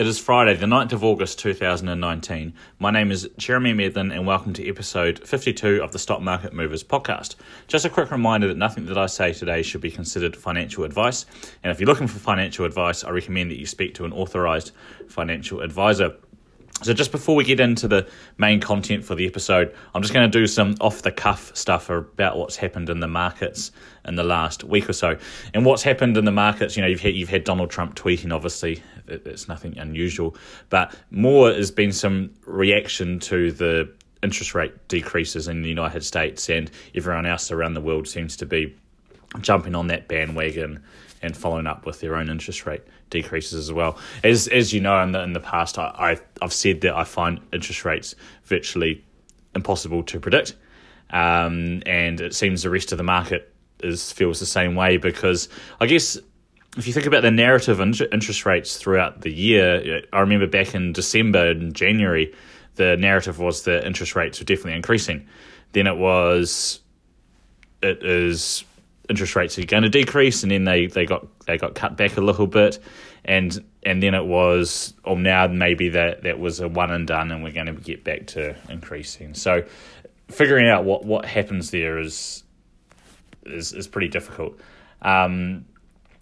It is Friday, the 9th of August 2019. My name is Jeremy Medlin, and welcome to episode 52 of the Stock Market Movers podcast. Just a quick reminder that nothing that I say today should be considered financial advice. And if you're looking for financial advice, I recommend that you speak to an authorized financial advisor. So, just before we get into the main content for the episode, I'm just going to do some off the cuff stuff about what's happened in the markets in the last week or so. And what's happened in the markets, you know, you've had, you've had Donald Trump tweeting, obviously, it's nothing unusual, but more has been some reaction to the interest rate decreases in the United States, and everyone else around the world seems to be jumping on that bandwagon and following up with their own interest rate decreases as well. As as you know, in the in the past, I, I I've said that I find interest rates virtually impossible to predict, um, and it seems the rest of the market is feels the same way because I guess. If you think about the narrative interest rates throughout the year, I remember back in December and January, the narrative was that interest rates were definitely increasing. Then it was, it is interest rates are going to decrease, and then they, they got they got cut back a little bit, and and then it was oh now maybe that that was a one and done, and we're going to get back to increasing. So figuring out what what happens there is is is pretty difficult. Um,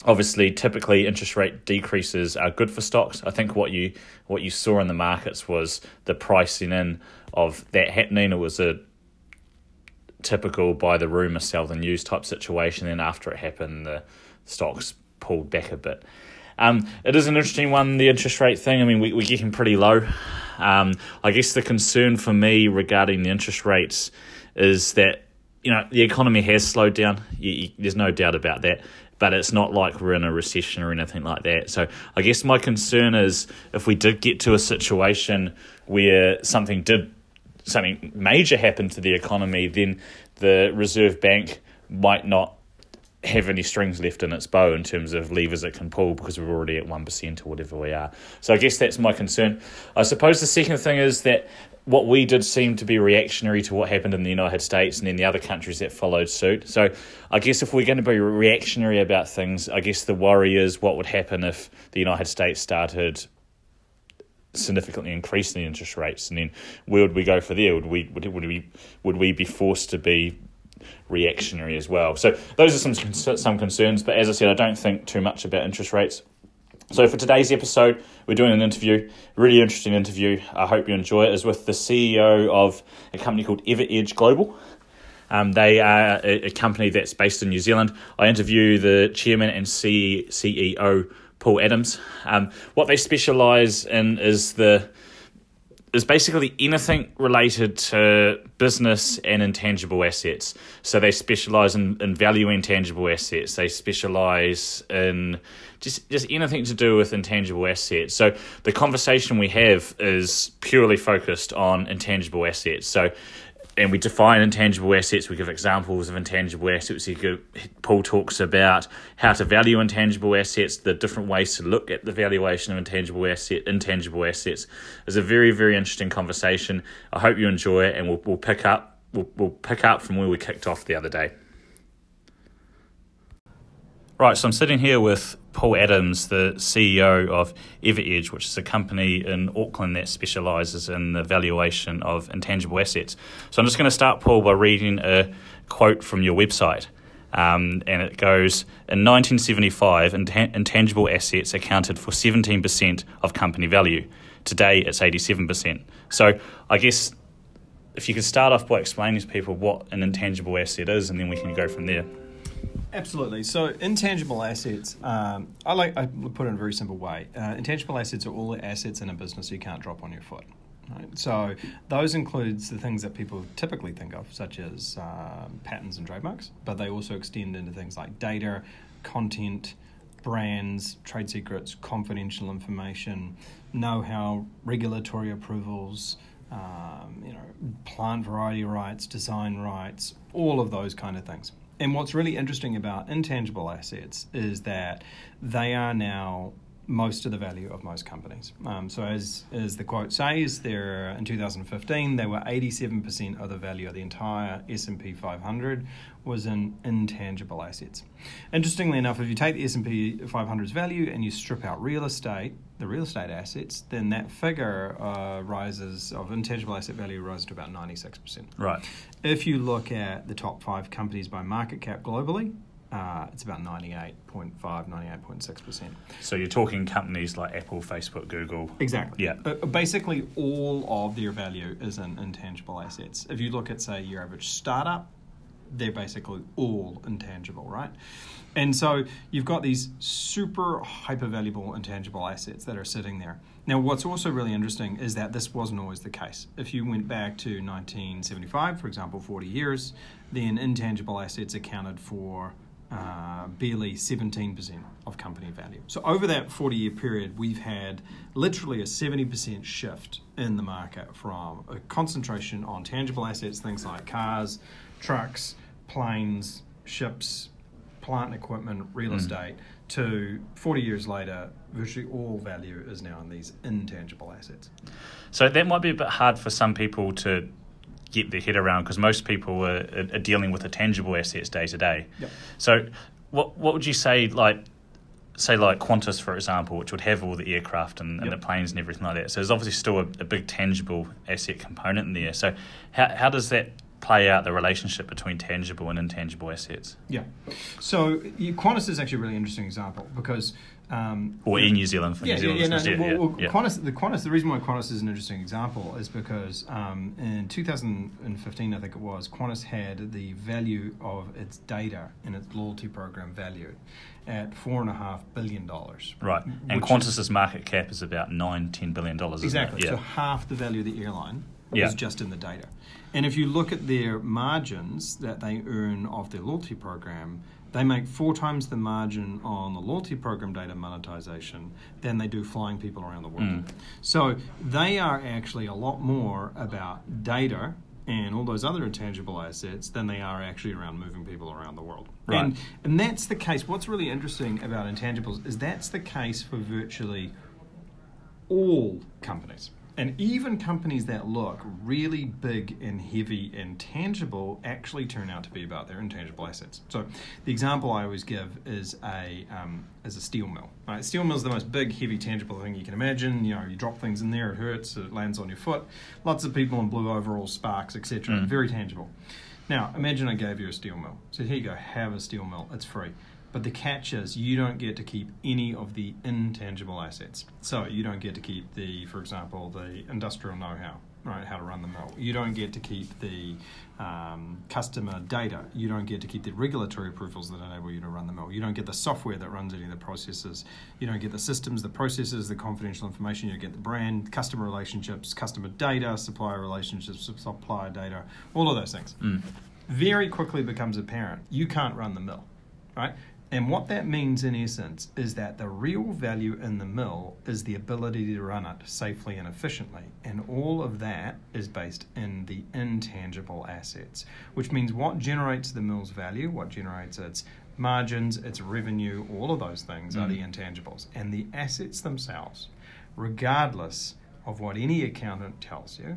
obviously, typically interest rate decreases are good for stocks. I think what you what you saw in the markets was the pricing in of that happening. It was a typical buy the rumor sell the news type situation. Then after it happened, the stocks pulled back a bit. Um, it is an interesting one, the interest rate thing. I mean, we, we're getting pretty low. Um, I guess the concern for me regarding the interest rates is that, you know, the economy has slowed down. You, you, there's no doubt about that. But it's not like we're in a recession or anything like that. So I guess my concern is if we did get to a situation where something did something major happened to the economy, then the Reserve Bank might not have any strings left in its bow in terms of levers it can pull because we're already at 1% or whatever we are. So I guess that's my concern. I suppose the second thing is that what we did seemed to be reactionary to what happened in the United States and then the other countries that followed suit. So I guess if we're going to be reactionary about things, I guess the worry is what would happen if the United States started significantly increasing the interest rates, and then where would we go for there? Would we would, would we would we be forced to be reactionary as well? So those are some some concerns. But as I said, I don't think too much about interest rates. So for today's episode, we're doing an interview, really interesting interview. I hope you enjoy it. Is with the CEO of a company called EverEdge Global. Um, they are a, a, company that's based in New Zealand. I interview the chairman and C- CEO Paul Adams. Um, what they specialise in is the is basically anything related to business and intangible assets. So they specialize in, in value intangible assets. They specialize in just just anything to do with intangible assets. So the conversation we have is purely focused on intangible assets. So and we define intangible assets. We give examples of intangible assets. Give, Paul talks about how to value intangible assets, the different ways to look at the valuation of intangible asset, intangible assets. It's a very, very interesting conversation. I hope you enjoy it, and we'll, we'll pick up we'll, we'll pick up from where we kicked off the other day. Right, so I'm sitting here with Paul Adams, the CEO of EverEdge, which is a company in Auckland that specialises in the valuation of intangible assets. So I'm just going to start, Paul, by reading a quote from your website. Um, and it goes In 1975, intangible assets accounted for 17% of company value. Today, it's 87%. So I guess if you could start off by explaining to people what an intangible asset is, and then we can go from there. Absolutely. So intangible assets, um, I like I put it in a very simple way. Uh, intangible assets are all the assets in a business you can't drop on your foot. Right? So those includes the things that people typically think of, such as um, patents and trademarks, but they also extend into things like data, content, brands, trade secrets, confidential information, know-how, regulatory approvals, um, you know, plant variety rights, design rights, all of those kind of things. And what's really interesting about intangible assets is that they are now most of the value of most companies. Um, so, as, as the quote says, there in 2015, they were 87% of the value of the entire S&P 500 was in intangible assets. Interestingly enough, if you take the S&P 500's value and you strip out real estate, the real estate assets, then that figure uh, rises of intangible asset value rises to about 96%. Right. If you look at the top five companies by market cap globally, uh, it's about 98.5, 98.6%. So you're talking companies like Apple, Facebook, Google. Exactly. Yeah. But basically, all of their value is in intangible assets. If you look at, say, your average startup, they're basically all intangible, right? And so you've got these super hyper valuable intangible assets that are sitting there. Now, what's also really interesting is that this wasn't always the case. If you went back to 1975, for example, 40 years, then intangible assets accounted for uh, barely 17% of company value. So, over that 40 year period, we've had literally a 70% shift in the market from a concentration on tangible assets, things like cars, trucks, planes, ships, plant and equipment, real Mm. estate, to 40 years later, virtually all value is now in these intangible assets. So that might be a bit hard for some people to get their head around because most people are, are, dealing with the tangible assets day to day. So what what would you say like say like Qantas for example, which would have all the aircraft and, and Yep. the planes and everything like that. So there's obviously still a, a big tangible asset component in there. So how how does that play out the relationship between tangible and intangible assets? Yeah. So Qantas is actually a really interesting example because. Um, Or in New Zealand for yeah, New Zealand yeah, yeah, no, well. Qantas, the Qantas, the reason why Qantas is an interesting example is because um, in 2015, I think it was, Qantas had the value of its data and its loyalty program valued at four and a half billion dollars. Right. And which is- Qantas's market cap is about nine, ten billion dollars. Exactly. So half the value of the airline Yeah. is just in the data. And if you look at their margins that they earn off their loyalty program, they make four times the margin on the loyalty program data monetization than they do flying people around the world. Mm. So they are actually a lot more about data and all those other intangible assets than they are actually around moving people around the world. Right. And and that's the case. What's really interesting about intangibles is that's the case for virtually all companies. And even companies that look really big and heavy and tangible actually turn out to be about their intangible assets. So the example I always give is a um, is a steel mill. Right? Steel mill is the most big, heavy, tangible thing you can imagine. You know, you drop things in there, it hurts, it lands on your foot. Lots of people in blue overalls, sparks, etc. Mm. Very tangible. Now, imagine I gave you a steel mill. So here you go, have a steel mill. It's free. But the catch is you don't get to keep any of the intangible assets. So you don't get to keep the, for example, the industrial know-how, right? How to run the mill. You don't get to keep the um, customer data. You don't get to keep the regulatory approvals that enable you to run the mill. You don't get the software that runs any of the processes. You don't get the systems, the processes, the confidential information. You don't get the brand, customer relationships, customer data, supplier relationships, supplier data, all of those things Mm. very quickly becomes apparent you can't run the mill, right? And what that means in essence is that the real value in the mill is the ability to run it safely and efficiently. And all of that is based in the intangible assets, which means what generates the mill's value, what generates its margins, its revenue, all of those things are the mm. intangibles. And the assets themselves, regardless of what any accountant tells you,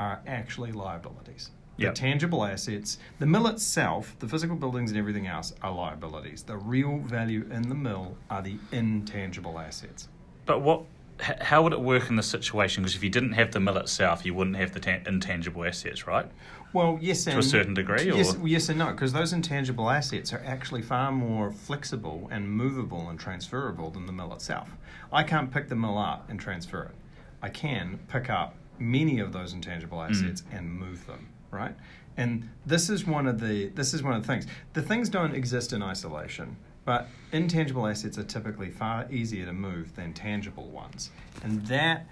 are actually liabilities. Yep. The tangible assets, the mill itself, the physical buildings and everything else are liabilities. The real value in the mill are the intangible assets. But what? How would it work in this situation? Because if you didn't have the mill itself, you wouldn't have the tan- intangible assets, right? Well, yes, and a certain degree, Yes, or- yes and no, because those intangible assets are actually far more flexible and movable and transferable than the mill itself. I can't pick the mill up and transfer it. I can pick up many of those intangible mm. assets and move them, right? And this is one of the this is one of the things. The things don't exist in isolation, but intangible assets are typically far easier to move than tangible ones, and that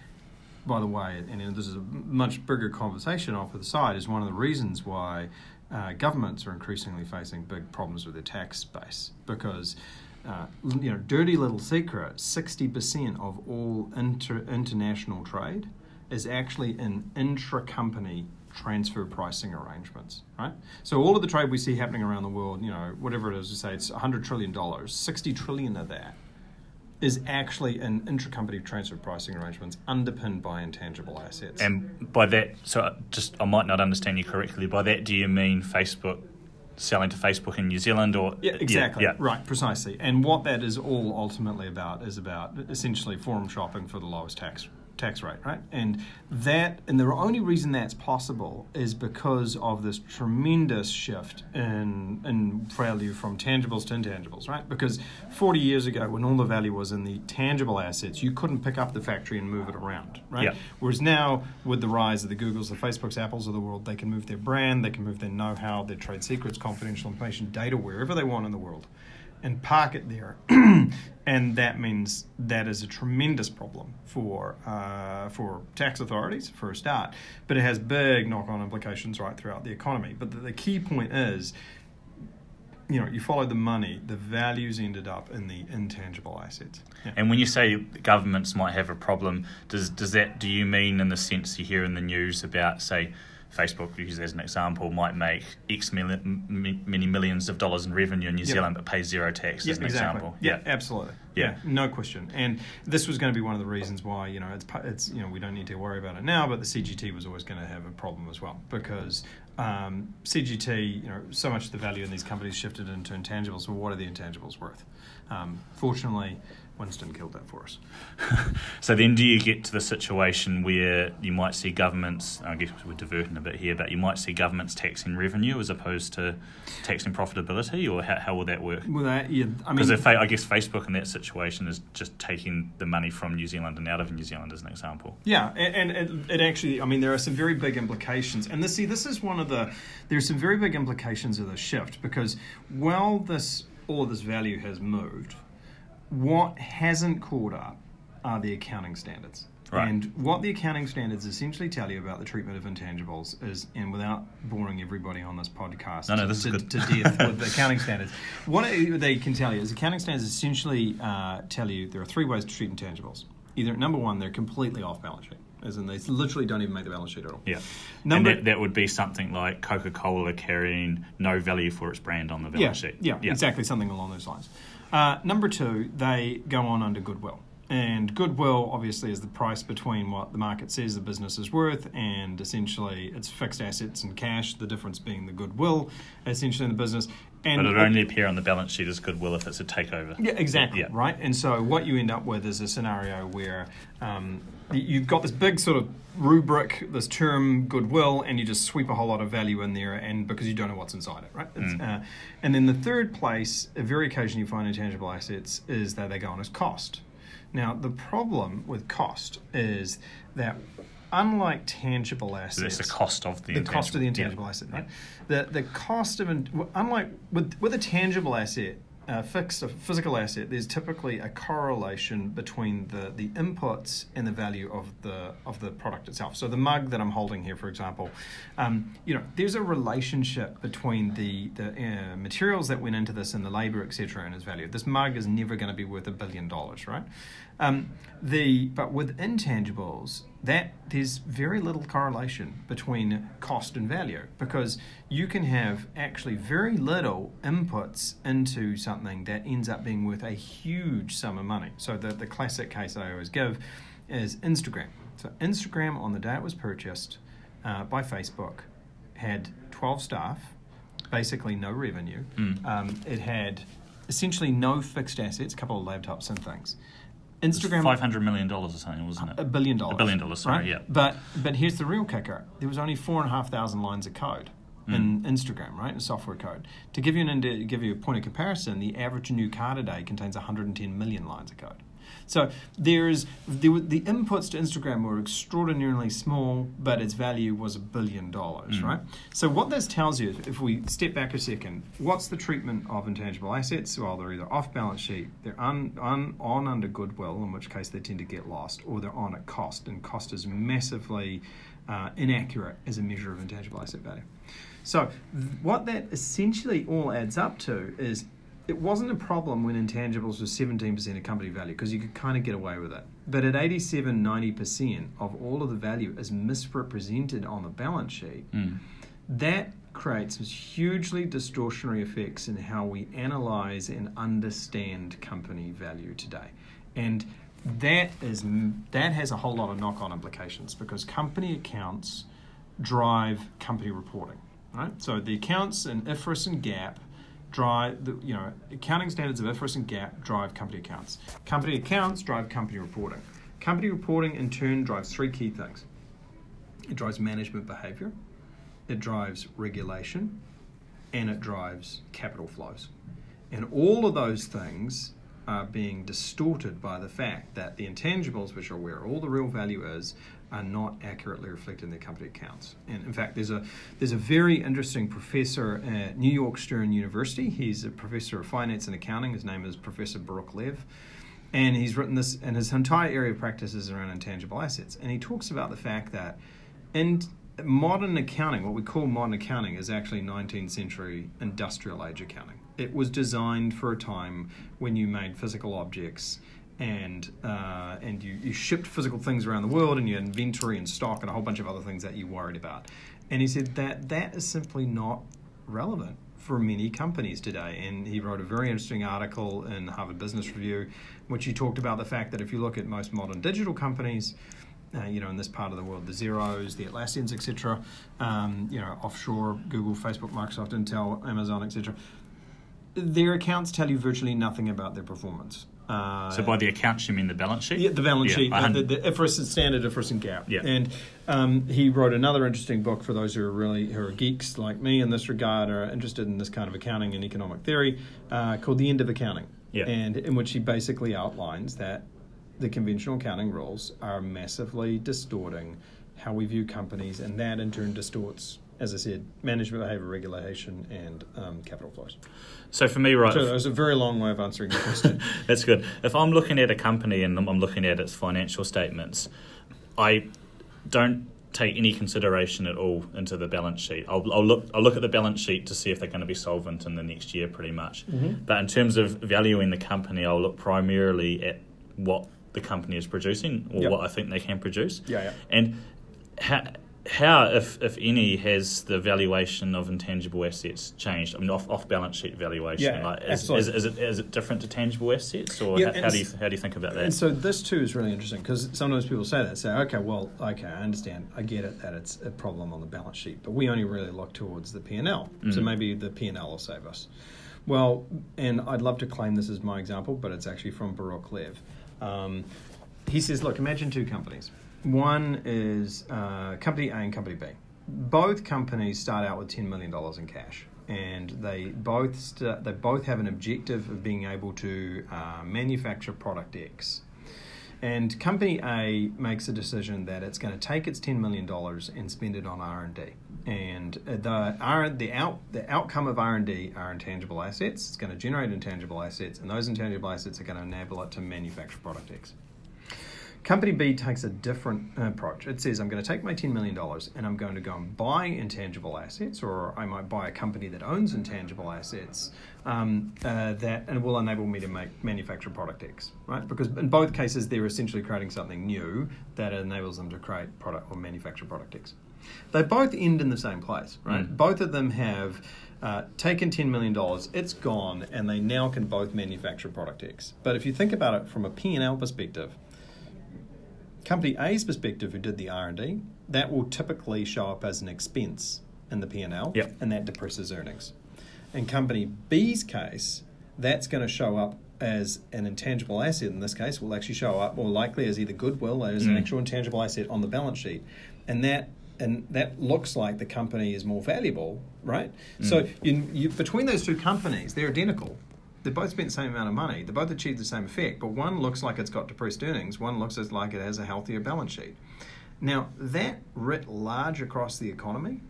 by the way, and this is a much bigger conversation off to the side, is one of the reasons why uh, governments are increasingly facing big problems with their tax base. Because, uh, you know, dirty little secret 60% of all inter- international trade is actually in intra company transfer pricing arrangements, right? So all of the trade we see happening around the world, you know, whatever it is, you say it's $100 trillion, 60 trillion of that is actually in intracompany transfer pricing arrangements underpinned by intangible assets. And by that, so uh, just I might not understand you correctly. By that, do you mean Facebook selling to Facebook in New Zealand, or yeah, exactly, yeah, right, precisely. And what that is all ultimately about is about essentially forum shopping for the lowest tax tax rate, right? And that, and the only reason that's possible is because of this tremendous shift in in value from tangibles to intangibles, right? Because 40 years ago, when all the value was in the tangible assets, you couldn't pick up the factory and move it around, right? Yeah. Whereas now, with the rise of the Googles, the Facebooks, Apples of the world, they can move their brand, they can move their know-how, their trade secrets, confidential information, data wherever they want in the world and park it there. and that means that is a tremendous problem for uh, for tax authorities for a start. But it has big knock-on implications right throughout the economy. But the, the key point is, you know, you follow the money. The values ended up in the intangible assets. Yeah. And when you say governments might have a problem, does does that do you mean in the sense you hear in the news about say? Facebook, use as an example, might make X million, many millions of dollars in revenue in New yep. Zealand, but pay zero tax. Yep, as an exactly. example. Yeah, yeah, absolutely. Yeah. yeah. no question. And this was going to be one of the reasons why you know it's it's you know we don't need to worry about it now, but the CGT was always going to have a problem as well because um, CGT, you know, so much of the value in these companies shifted into intangibles. Well, what are the intangibles worth? Um, fortunately Winston killed that for us. so then, do you get to the situation where you might see governments? I guess we're diverting a bit here, but you might see governments taxing revenue as opposed to taxing profitability, or how, how will that work? Well, that yeah, I mean, because I guess Facebook in that situation is just taking the money from New Zealand and out of New Zealand as an example. Yeah, and, and it, it actually, I mean, there are some very big implications, and this see, this is one of the there's some very big implications of the shift because while this all of this value has moved what hasn't caught up are the accounting standards. Right. And what the accounting standards essentially tell you about the treatment of intangibles is, and without boring everybody on this podcast no, no, this to, is good. to death with the accounting standards, what they can tell you is accounting standards essentially uh, tell you there are three ways to treat intangibles. Either number one, they're completely off balance sheet as in they literally don't even make the balance sheet at all. Yeah. Number, and that, that would be something like Coca Cola carrying no value for its brand on the balance yeah, sheet. Yeah, yeah, exactly, something along those lines. Uh, number two, they go on under goodwill. And goodwill, obviously, is the price between what the market says the business is worth and essentially its fixed assets and cash, the difference being the goodwill essentially in the business. And but it only appear on the balance sheet as goodwill if it's a takeover. Yeah, exactly. Yeah. Right. And so what you end up with is a scenario where um, you've got this big sort of rubric, this term goodwill, and you just sweep a whole lot of value in there, and because you don't know what's inside it, right? Mm. Uh, and then the third place, very occasionally you find intangible assets, is that they go on as cost. Now, the problem with cost is that unlike tangible assets, so the cost of the, the cost of the intangible yeah. asset, right? Yeah. The the cost of unlike with with a tangible asset, uh, fixed a physical asset, there's typically a correlation between the, the inputs and the value of the of the product itself. So the mug that I'm holding here, for example, um, you know, there's a relationship between the the uh, materials that went into this and the labor, etc., and its value. This mug is never going to be worth a billion dollars, right? Um, the but with intangibles, that there's very little correlation between cost and value because you can have actually very little inputs into something that ends up being worth a huge sum of money. So the the classic case I always give is Instagram. So Instagram on the day it was purchased uh, by Facebook had 12 staff, basically no revenue. Mm. Um, it had essentially no fixed assets, a couple of laptops and things. Instagram five hundred million dollars or something, wasn't it? A billion dollars. A billion dollars. Sorry, right? yeah. But but here's the real kicker: there was only four and a half thousand lines of code mm. in Instagram, right? In software code. To give you an give you a point of comparison, the average new car today contains 110 million lines of code. So there's the, the inputs to Instagram were extraordinarily small, but its value was a billion dollars, mm. right? So what this tells you, if we step back a second, what's the treatment of intangible assets? Well, they're either off balance sheet, they're un, un, on under goodwill, in which case they tend to get lost, or they're on at cost, and cost is massively uh, inaccurate as a measure of intangible asset value. So, th- what that essentially all adds up to is it wasn't a problem when intangibles was 17% of company value because you could kind of get away with it. But at 87, 90% of all of the value is misrepresented on the balance sheet, mm. that creates hugely distortionary effects in how we analyze and understand company value today. and that is that has a whole lot of knock-on implications because company accounts drive company reporting, right? So the accounts in IFRS and GAAP drive the you know accounting standards of IFRS and GAAP drive company accounts. Company accounts drive company reporting. Company reporting in turn drives three key things. It drives management behavior, it drives regulation, and it drives capital flows. And all of those things are being distorted by the fact that the intangibles, which are where all the real value is, are not accurately reflected in their company accounts. And in fact, there's a there's a very interesting professor at New York Stern University. He's a professor of finance and accounting. His name is Professor Baruch Lev. And he's written this, and his entire area of practice is around intangible assets. And he talks about the fact that in modern accounting, what we call modern accounting, is actually 19th century industrial age accounting it was designed for a time when you made physical objects and uh, and you, you shipped physical things around the world and you had inventory and stock and a whole bunch of other things that you worried about. And he said that that is simply not relevant for many companies today. And he wrote a very interesting article in Harvard Business Review, which he talked about the fact that if you look at most modern digital companies, uh, you know, in this part of the world, the Xeros, the Atlassians, etc., um, you know, offshore, Google, Facebook, Microsoft, Intel, Amazon, etc., their accounts tell you virtually nothing about their performance. Uh, so by the accounts, you mean the balance sheet? Yeah, the balance yeah, sheet, uh, the, the IFRS standard, IFRS and GAAP. Yeah. And um, he wrote another interesting book for those who are really who are geeks like me in this regard, are interested in this kind of accounting and economic theory, uh, called The End of Accounting. Yeah. And in which he basically outlines that the conventional accounting rules are massively distorting how we view companies, and that in turn distorts as I said, management behavior regulation and um, capital flows. So for me, right, so that was a very long way of answering the question. That's good. If I'm looking at a company and I'm looking at its financial statements, I don't take any consideration at all into the balance sheet. I'll, I'll, look I'll look at the balance sheet to see if they're going to be solvent in the next year, pretty much. Mm-hmm. But in terms of valuing the company, I'll look primarily at what the company is producing or yep. what I think they can produce. Yeah, yeah. And how how, if, if any, has the valuation of intangible assets changed? I mean, off, off balance sheet valuation. Yeah, like, is, is, is, it, is it different to tangible assets, or yeah, how, how do you how do you think about that? And so this too is really interesting because sometimes people say that, say, okay, well, okay, I understand, I get it that it's a problem on the balance sheet, but we only really look towards the P and L, so maybe the P and L will save us. Well, and I'd love to claim this as my example, but it's actually from Baruch Lev. Um, he says, look, imagine two companies one is uh, Company A and Company B. Both companies start out with $10 million in cash. And they both st- they both have an objective of being able to uh, manufacture product X. And Company A makes a decision that it's going to take its $10 million and spend it on R&D. And the, R, the, out, the outcome of R&D are intangible assets. It's going to generate intangible assets, and those intangible assets are going to enable it to manufacture product X. Company B takes a different approach. It says, I'm going to take my $10 million and I'm going to go and buy intangible assets, or I might buy a company that owns intangible assets um, uh, that and will enable me to make manufacture product X, right? Because in both cases, they're essentially creating something new that enables them to create product or manufacture product X. They both end in the same place, right? Mm. Both of them have uh, taken $10 million, it's gone, and they now can both manufacture product X. But if you think about it from a P&L perspective, Company A's perspective, who did the R and D, that will typically show up as an expense in the P and L, and that depresses earnings. In Company B's case, that's going to show up as an intangible asset. In this case, will actually show up more likely as either goodwill or as mm. an actual intangible asset on the balance sheet, and that and that looks like the company is more valuable, right? Mm. So you, you, between those two companies, they're identical they both spent the same amount of money. They both achieved the same effect, but one looks like it's got depressed earnings. One looks as like it has a healthier balance sheet. Now, that writ large across the economy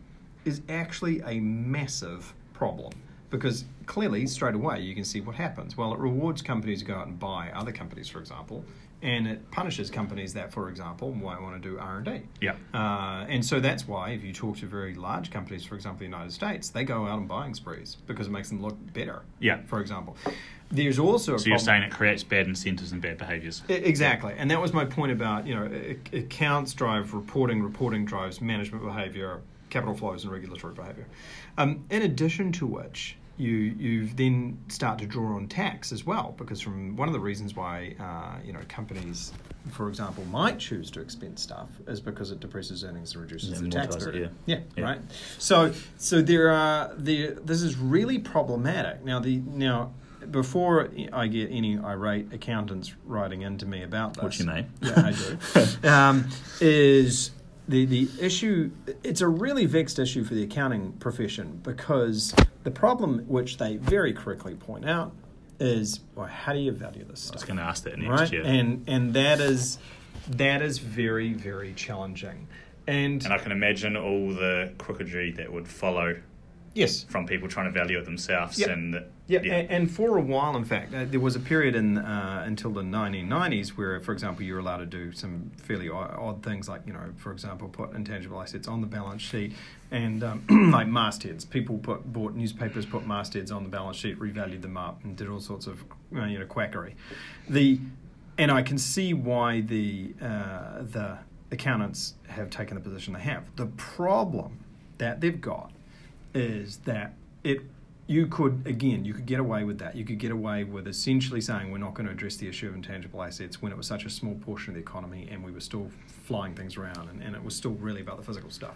is actually a massive problem because clearly, straight away, you can see what happens. Well, it rewards companies to go out and buy other companies, for example, and it punishes companies that, for example, might want to do R and D. Yeah. Uh, and so that's why, if you talk to very large companies, for example, the United States, they go out and buying sprees because it makes them look better. Yeah. For example, there's also so you're saying it creates bad incentives and bad behaviours. Exactly, and that was my point about you know accounts drive reporting, reporting drives management behaviour, capital flows, and regulatory behaviour. Um, in addition to which you you then start to draw on tax as well because from one of the reasons why uh, you know companies, for example, might choose to expense stuff is because it depresses earnings and reduces Yeah, the tax burden. yeah. Yeah, right. So so there are the this is really problematic. Now the now before I get any irate accountants writing into me about this, Which you may. yeah, I do, um, is the the issue. It's a really vexed issue for the accounting profession because the problem, which they very correctly point out, is well, how do you value this stuff? I was going to ask that next right? year. And and that is that is very very challenging. And, And I can imagine all the crookedry that would follow yes, from people trying to value it themselves. Yep. And that, Yeah, a- and for a while, in fact, uh, there was a period in uh, until the 1990s where, for example, you were allowed to do some fairly odd, odd things, like you know, for example, put intangible assets on the balance sheet, and um, like mastheads. People put bought newspapers, put mastheads on the balance sheet, revalued them up, and did all sorts of uh, you know quackery. The and I can see why the uh, the accountants have taken the position they have. The problem that they've got is that it you could again you could get away with that. You could get away with essentially saying we're not going to address the issue of intangible assets when it was such a small portion of the economy and we were still flying things around and, and it was still really about the physical stuff.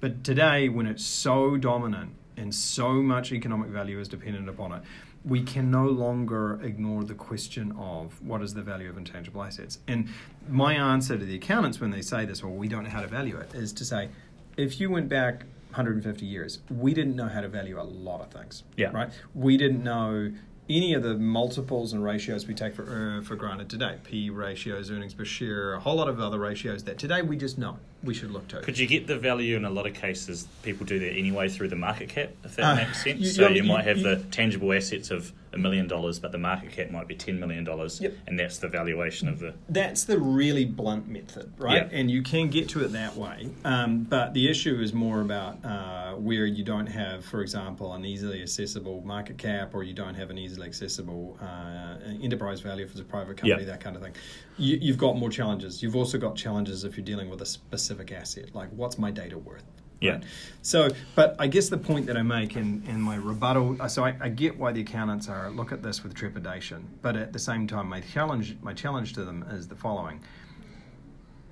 But today when it's so dominant and so much economic value is dependent upon it we can no longer ignore the question of what is the value of intangible assets. And my answer to the accountants when they say this well we don't know how to value it is to say if you went back 150 years, we didn't know how to value a lot of things. Yeah. Right. We didn't know any of the multiples and ratios we take for uh, for granted today. P ratios, earnings per share, a whole lot of other ratios that today we just know we should look to. Could you get the value in a lot of cases? People do that anyway through the market cap, if that Uh, makes sense. you- so you- you, might have you- the tangible assets of a million dollars, but the market cap might be ten million dollars, Yep. and that's the valuation of the. That's the really blunt method, right? Yeah. And you can get to it that way. Um, but the issue is more about uh, where you don't have, for example, an easily accessible market cap or you don't have an easily accessible uh, enterprise value for it's a private company, Yeah. that kind of thing. You, you've got more challenges. You've also got challenges if you're dealing with a specific asset, like what's my data worth? Yeah. So, but I guess the point that I make in, in my rebuttal, uh, so I, I get why the accountants are look at this with trepidation, but at the same time, my challenge my challenge to them is the following: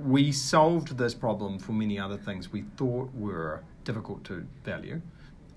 we solved this problem for many other things we thought were difficult to value,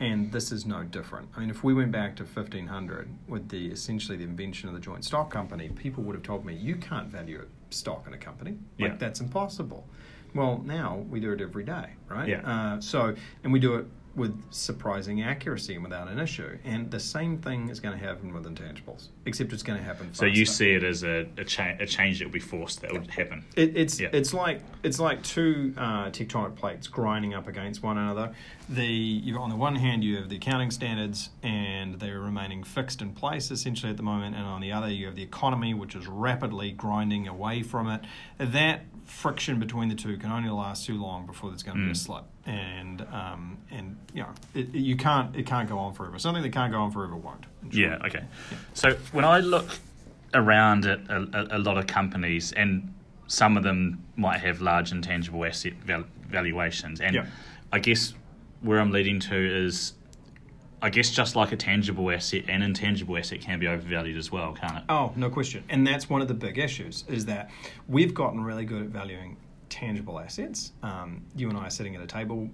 and this is no different. I mean, if we went back to 1500 with the essentially the invention of the joint stock company, people would have told me you can't value a stock in a company. Like Yeah. that's impossible. Well, now we do it every day, right? Yeah. Uh, so, and we do it with surprising accuracy and without an issue. And the same thing is going to happen with intangibles, except it's going to happen. So you see it as a, a, cha- a change that will be forced that would happen. It, it's Yeah. it's like it's like two uh, tectonic plates grinding up against one another. The you on the one hand you have the accounting standards and they're remaining fixed in place essentially at the moment, and on the other you have the economy which is rapidly grinding away from it. That friction between the two can only last too long before there's going to be a Mm. slip, and um, and you know it, you can't it can't go on forever. Something that can't go on forever won't. Yeah, okay. So when I look around at a, a, a lot of companies, and some of them might have large intangible asset val- valuations, and Yeah. I guess where I'm leading to is, I guess just like a tangible asset, an intangible asset can be overvalued as well, can't it? Oh, no question. And that's one of the big issues is that we've gotten really good at valuing tangible assets. Um, you and I are sitting at a table.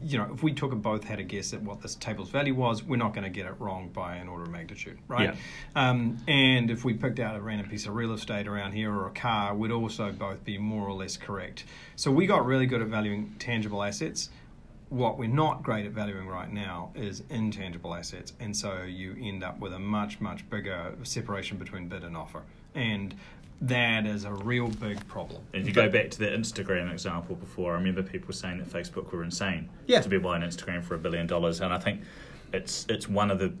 You know, if we took a both had a guess at what this table's value was, we're not going to get it wrong by an order of magnitude, right? Um, and if we picked out a random piece of real estate around here or a car, we'd also both be more or less correct. So we got really good at valuing tangible assets what we're not great at valuing right now is intangible assets, and so you end up with a much much bigger separation between bid and offer, and that is a real big problem. And if you go back to the Instagram example before, I remember people saying that Facebook were insane Yeah. to be buying Instagram for a billion dollars, and I think it's it's one of the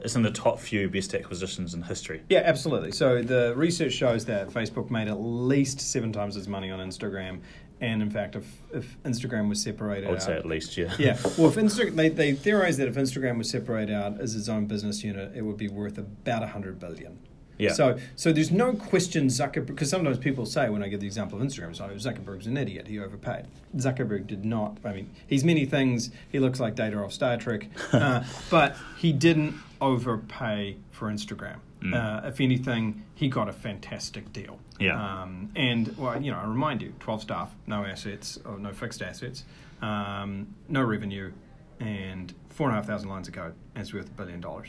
it's in the top few best acquisitions in history. Yeah, absolutely. So the research shows that Facebook made at least seven times as money on Instagram, and in fact, if if Instagram was separated, I would say at least, yeah. yeah. Well, if Instagram, they, they theorize that if Instagram was separated out as its own business unit, it would be worth about a hundred billion. Yeah. So so there's no question Zuckerberg because sometimes people say when I give the example of Instagram, so Zuckerberg's an idiot, he overpaid. Zuckerberg did not. I mean, he's many things. He looks like Data off Star Trek, uh, but he didn't overpay for Instagram. Uh, if anything, he got a fantastic deal. Yeah. Um, and well, you know, I remind you, twelve staff, no assets, or no fixed assets, um, no revenue, and four and a half thousand lines of code, and it's worth a billion dollars.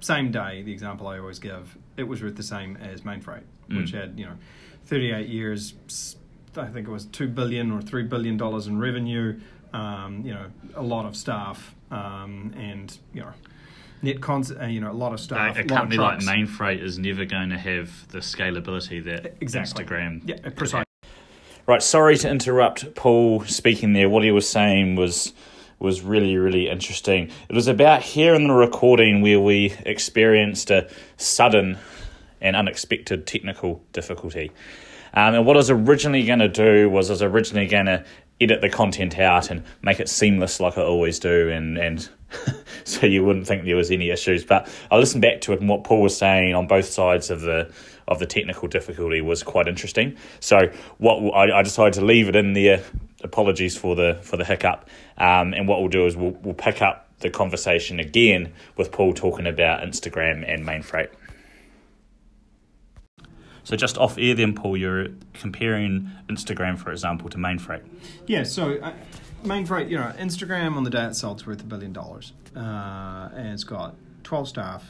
Same day, the example I always give, it was worth the same as main Mainfreight, which had you know, thirty-eight years. I think it was two billion or three billion dollars in revenue. Um, you know, a lot of staff, um, and you know, net cons. Uh, you know, a lot of A, staff. a company like trucks. Mainfreight is never going to have the scalability that exactly. Instagram. Yeah, precisely. Right, sorry to interrupt Paul speaking there. What he was saying was was really, really interesting. It was about here in the recording where we experienced a sudden and unexpected technical difficulty. Um, and what I was originally going to do was I was originally going to edit the content out and make it seamless like I always do, and and so you wouldn't think there was any issues. But I listened back to it, and what Paul was saying on both sides of the of the technical difficulty was quite interesting. So what I, I decided to leave it in there. Apologies for the for the hiccup. Um, and what we'll do is we'll we'll pick up the conversation again with Paul talking about Instagram and Mainfreight. So just off air, then Paul, you're comparing Instagram, for example, to Mainfreight. Yeah, so uh, Mainfreight, you know, Instagram on the day it sold is worth a billion dollars. Uh, and it's got 12 staff,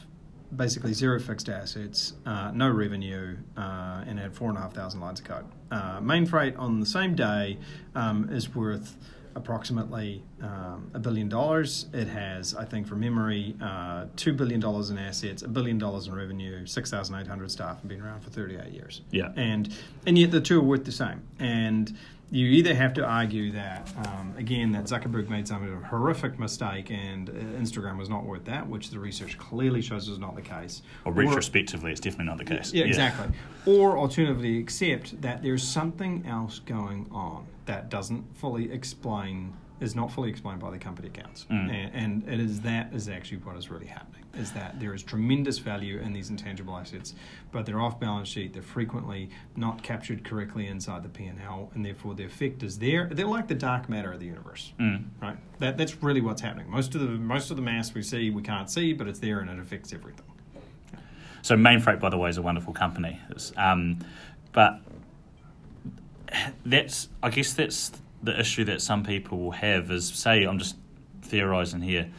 basically zero fixed assets, uh, no revenue, uh, and it had 4,500 lines of code. Uh, Mainfreight on the same day um, is worth approximately um, a billion dollars. It has, I think, from memory, uh, $2 billion in assets, a billion dollars in revenue, 6,800 staff, and been around for 38 years Yeah. and and yet the two are worth the same. And you either have to argue that um, again that Zuckerberg made some horrific mistake and uh, Instagram was not worth that, which the research clearly shows is not the case. Or retrospectively, it's definitely not the case. Yeah, exactly. Or alternatively, accept that there's something else going on that doesn't fully explain, is not fully explained by the company accounts, Mm. and, and it is that is actually what is really happening. Is that there is tremendous value in these intangible assets, but they're off balance sheet. They're frequently not captured correctly inside the P and L, and therefore the effect is there. They're like the dark matter of the universe Mm. right? That that's really what's happening. Most of the most of the mass we see we can't see, but it's there and it affects everything. So Mainfreight, by the way, is a wonderful company. Um, but that's, I guess, that's the issue that some people will have. Is say, I'm just theorizing here.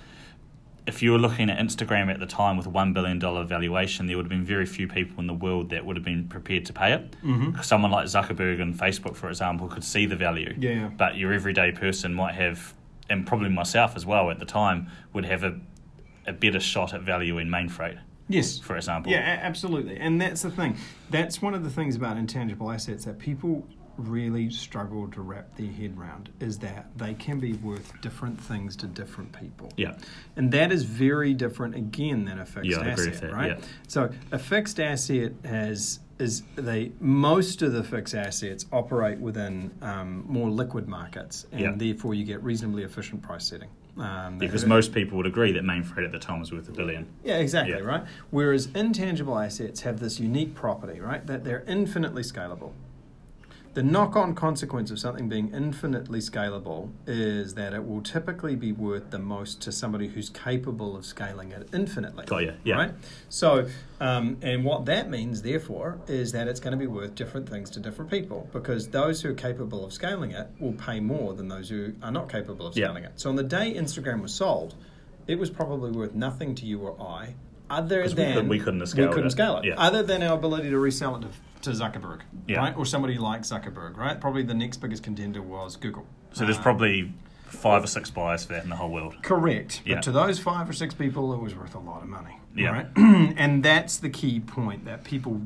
If you were looking at Instagram at the time with a one billion dollar valuation, there would have been very few people in the world that would have been prepared to pay it. Mm-hmm. Someone like Zuckerberg and Facebook, for example, could see the value. Yeah. But your everyday person might have, and probably myself as well at the time, would have a, a better shot at value in Mainfreight, Yes. for example. Yeah, a- absolutely. And that's the thing. That's one of the things about intangible assets that people really struggle to wrap their head around is that they can be worth different things to different people. Yeah. And that is very different again than a fixed Yeah, asset, that, right? yeah. So a fixed asset has is they most of the fixed assets operate within um, more liquid markets, and Yeah. therefore you get reasonably efficient price setting. Um, Because most people would agree that Mainfreight at the time was worth a billion. yeah, exactly, Yeah. right? Whereas intangible assets have this unique property, right? That they're infinitely scalable. The knock on consequence of something being infinitely scalable is that it will typically be worth the most to somebody who's capable of scaling it infinitely. Got ya, yeah. Right? So, um, and what that means, therefore, is that it's going to be worth different things to different people because those who are capable of scaling it will pay more than those who are not capable of Yeah. scaling it. So, on the day Instagram was sold, it was probably worth nothing to you or I, other 'Cause we than couldn't- we couldn't have we couldn't it. scale it, Yeah. other than our ability to resell it to, to Zuckerberg, Yeah. right, or somebody like Zuckerberg, right. Probably the next biggest contender was Google. So there's Uh, probably five or six buyers for that in the whole world. Correct. Yeah. But to those five or six people, it was worth a lot of money. Yeah. Right? and that's the key point that people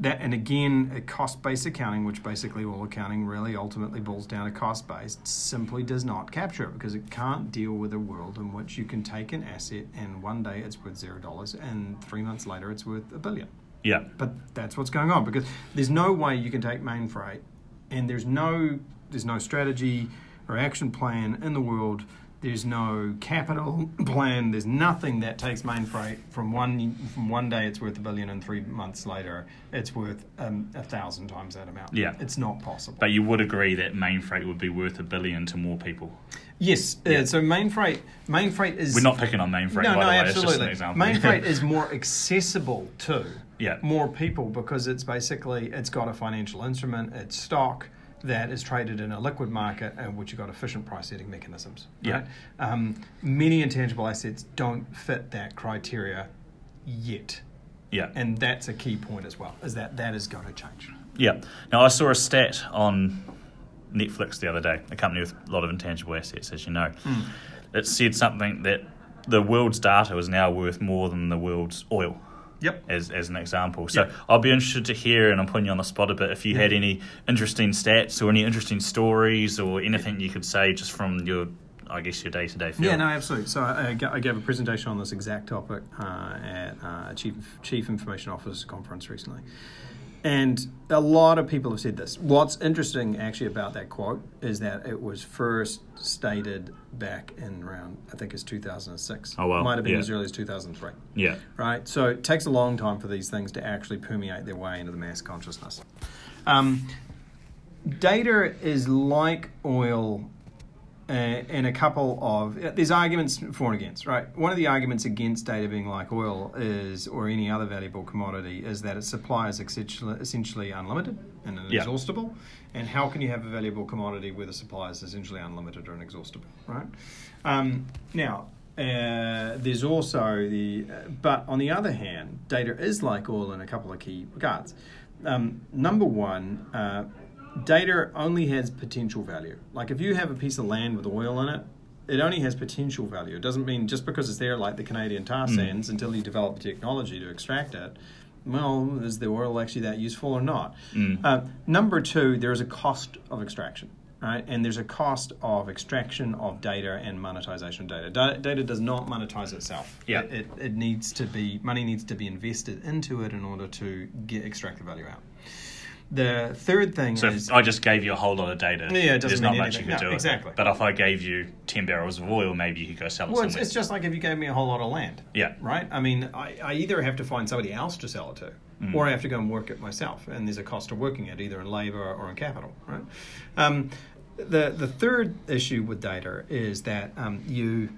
that and again a cost based accounting, which basically all accounting really ultimately boils down to cost based, simply does not capture it because it can't deal with a world in which you can take an asset and one day it's worth zero dollars and three months later it's worth a billion. Yeah. But that's what's going on because there's no way you can take Mainfreight and there's no there's no strategy or action plan in the world There's no capital plan. There's nothing that takes Mainfreight from one from one day it's worth a billion, and three months later it's worth um, a thousand times that amount. Yeah. it's not possible. But you would agree that Mainfreight would be worth a billion to more people. yes, Yeah. uh, so Mainfreight is We're not picking on Mainfreight, no, by no, the way. It's just an absolutely. example. Mainfreight is more accessible to Yeah. more people because it's basically it's got a financial instrument, it's stock that is traded in a liquid market and which you've got efficient price setting mechanisms. Yeah. Um, many intangible assets don't fit that criteria yet. yeah. And that's a key point as well, is that that is going to change. Yeah. Now, I saw a stat on Netflix the other day, a company with a lot of intangible assets, as you know. It said something that the world's data is now worth more than the world's oil. Yep. As, as an example. So Yeah. I'll be interested to hear, and I'm putting you on the spot a bit, if you had any interesting stats or any interesting stories or anything you could say just from your, I guess, your day to day field. Yeah, no, absolutely. So I, I gave a presentation on this exact topic uh, at uh, a chief chief information officer conference recently, and a lot of people have said this. What's interesting actually about that quote is that it was first stated back in around I think it's 2006. Oh, wow. might have been Yeah. as early as 2003. Yeah. Right, so it takes a long time for these things to actually permeate their way into the mass consciousness. Um, data is like oil uh, and a couple of there's arguments for and against right? One of the arguments against data being like oil is or any other valuable commodity is that its supply is essentially, essentially unlimited and inexhaustible. And how can you have a valuable commodity where the supply is essentially unlimited or inexhaustible right? Um, now uh, there's also the uh, but on the other hand data is like oil in a couple of key regards. Um, number one uh, data only has potential value. Like if you have a piece of land with oil in it, it only has potential value. It doesn't mean just because it's there, like the Canadian tar sands, until you develop the technology to extract it. Well, is the oil actually that useful or not? Uh, number two, there is a cost of extraction, right? And there's a cost of extraction of data and monetization of data. Da- data does not monetize itself. Yeah. It, it, it needs to be money needs to be invested into it in order to get extract the value out. The third thing So is if I just gave you a whole lot of data, Yeah, it doesn't there's not mean much you anything. could No, do. exactly. But if I gave you 10 barrels of oil, maybe you could go sell it well, it's, somewhere. it's just like if you gave me a whole lot of land. Yeah. Right. I mean, I, I either have to find somebody else to sell it to, Mm. or I have to go and work it myself, and there's a cost of working it, either in labor or in capital. Right. Um, the the third issue with data is that um, you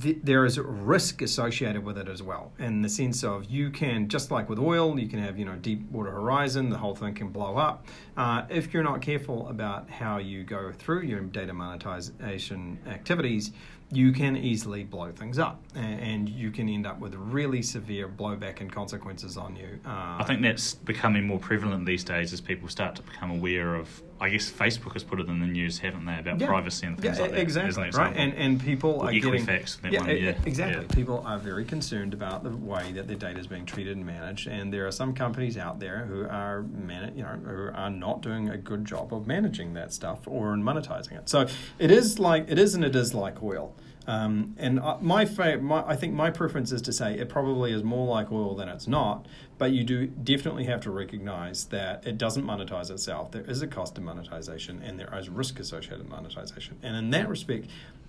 th- there is risk associated with it as well, in the sense of you can just like with oil, you can have you know Deepwater Horizon, the whole thing can blow up. Uh, if you're not careful about how you go through your data monetization activities, you can easily blow things up, and you can end up with really severe blowback and consequences on you. Uh, I think that's becoming more prevalent these days as people start to become aware of. I guess Facebook has put it in the news, haven't they, about Yeah. privacy and things yeah, like that. exactly right, and and people are getting yeah, one, yeah, exactly. People are very concerned about the way that their data is being treated and managed, and there are some companies out there who are man, you know, who are not doing a good job of managing that stuff or monetizing it. So it is like it is, and it is like oil. Um, and uh, my, my, I think my preference is to say it probably is more like oil than it's not. But you do definitely have to recognize that it doesn't monetize itself. There is a cost to monetization, and there is risk associated with monetization. And in that respect,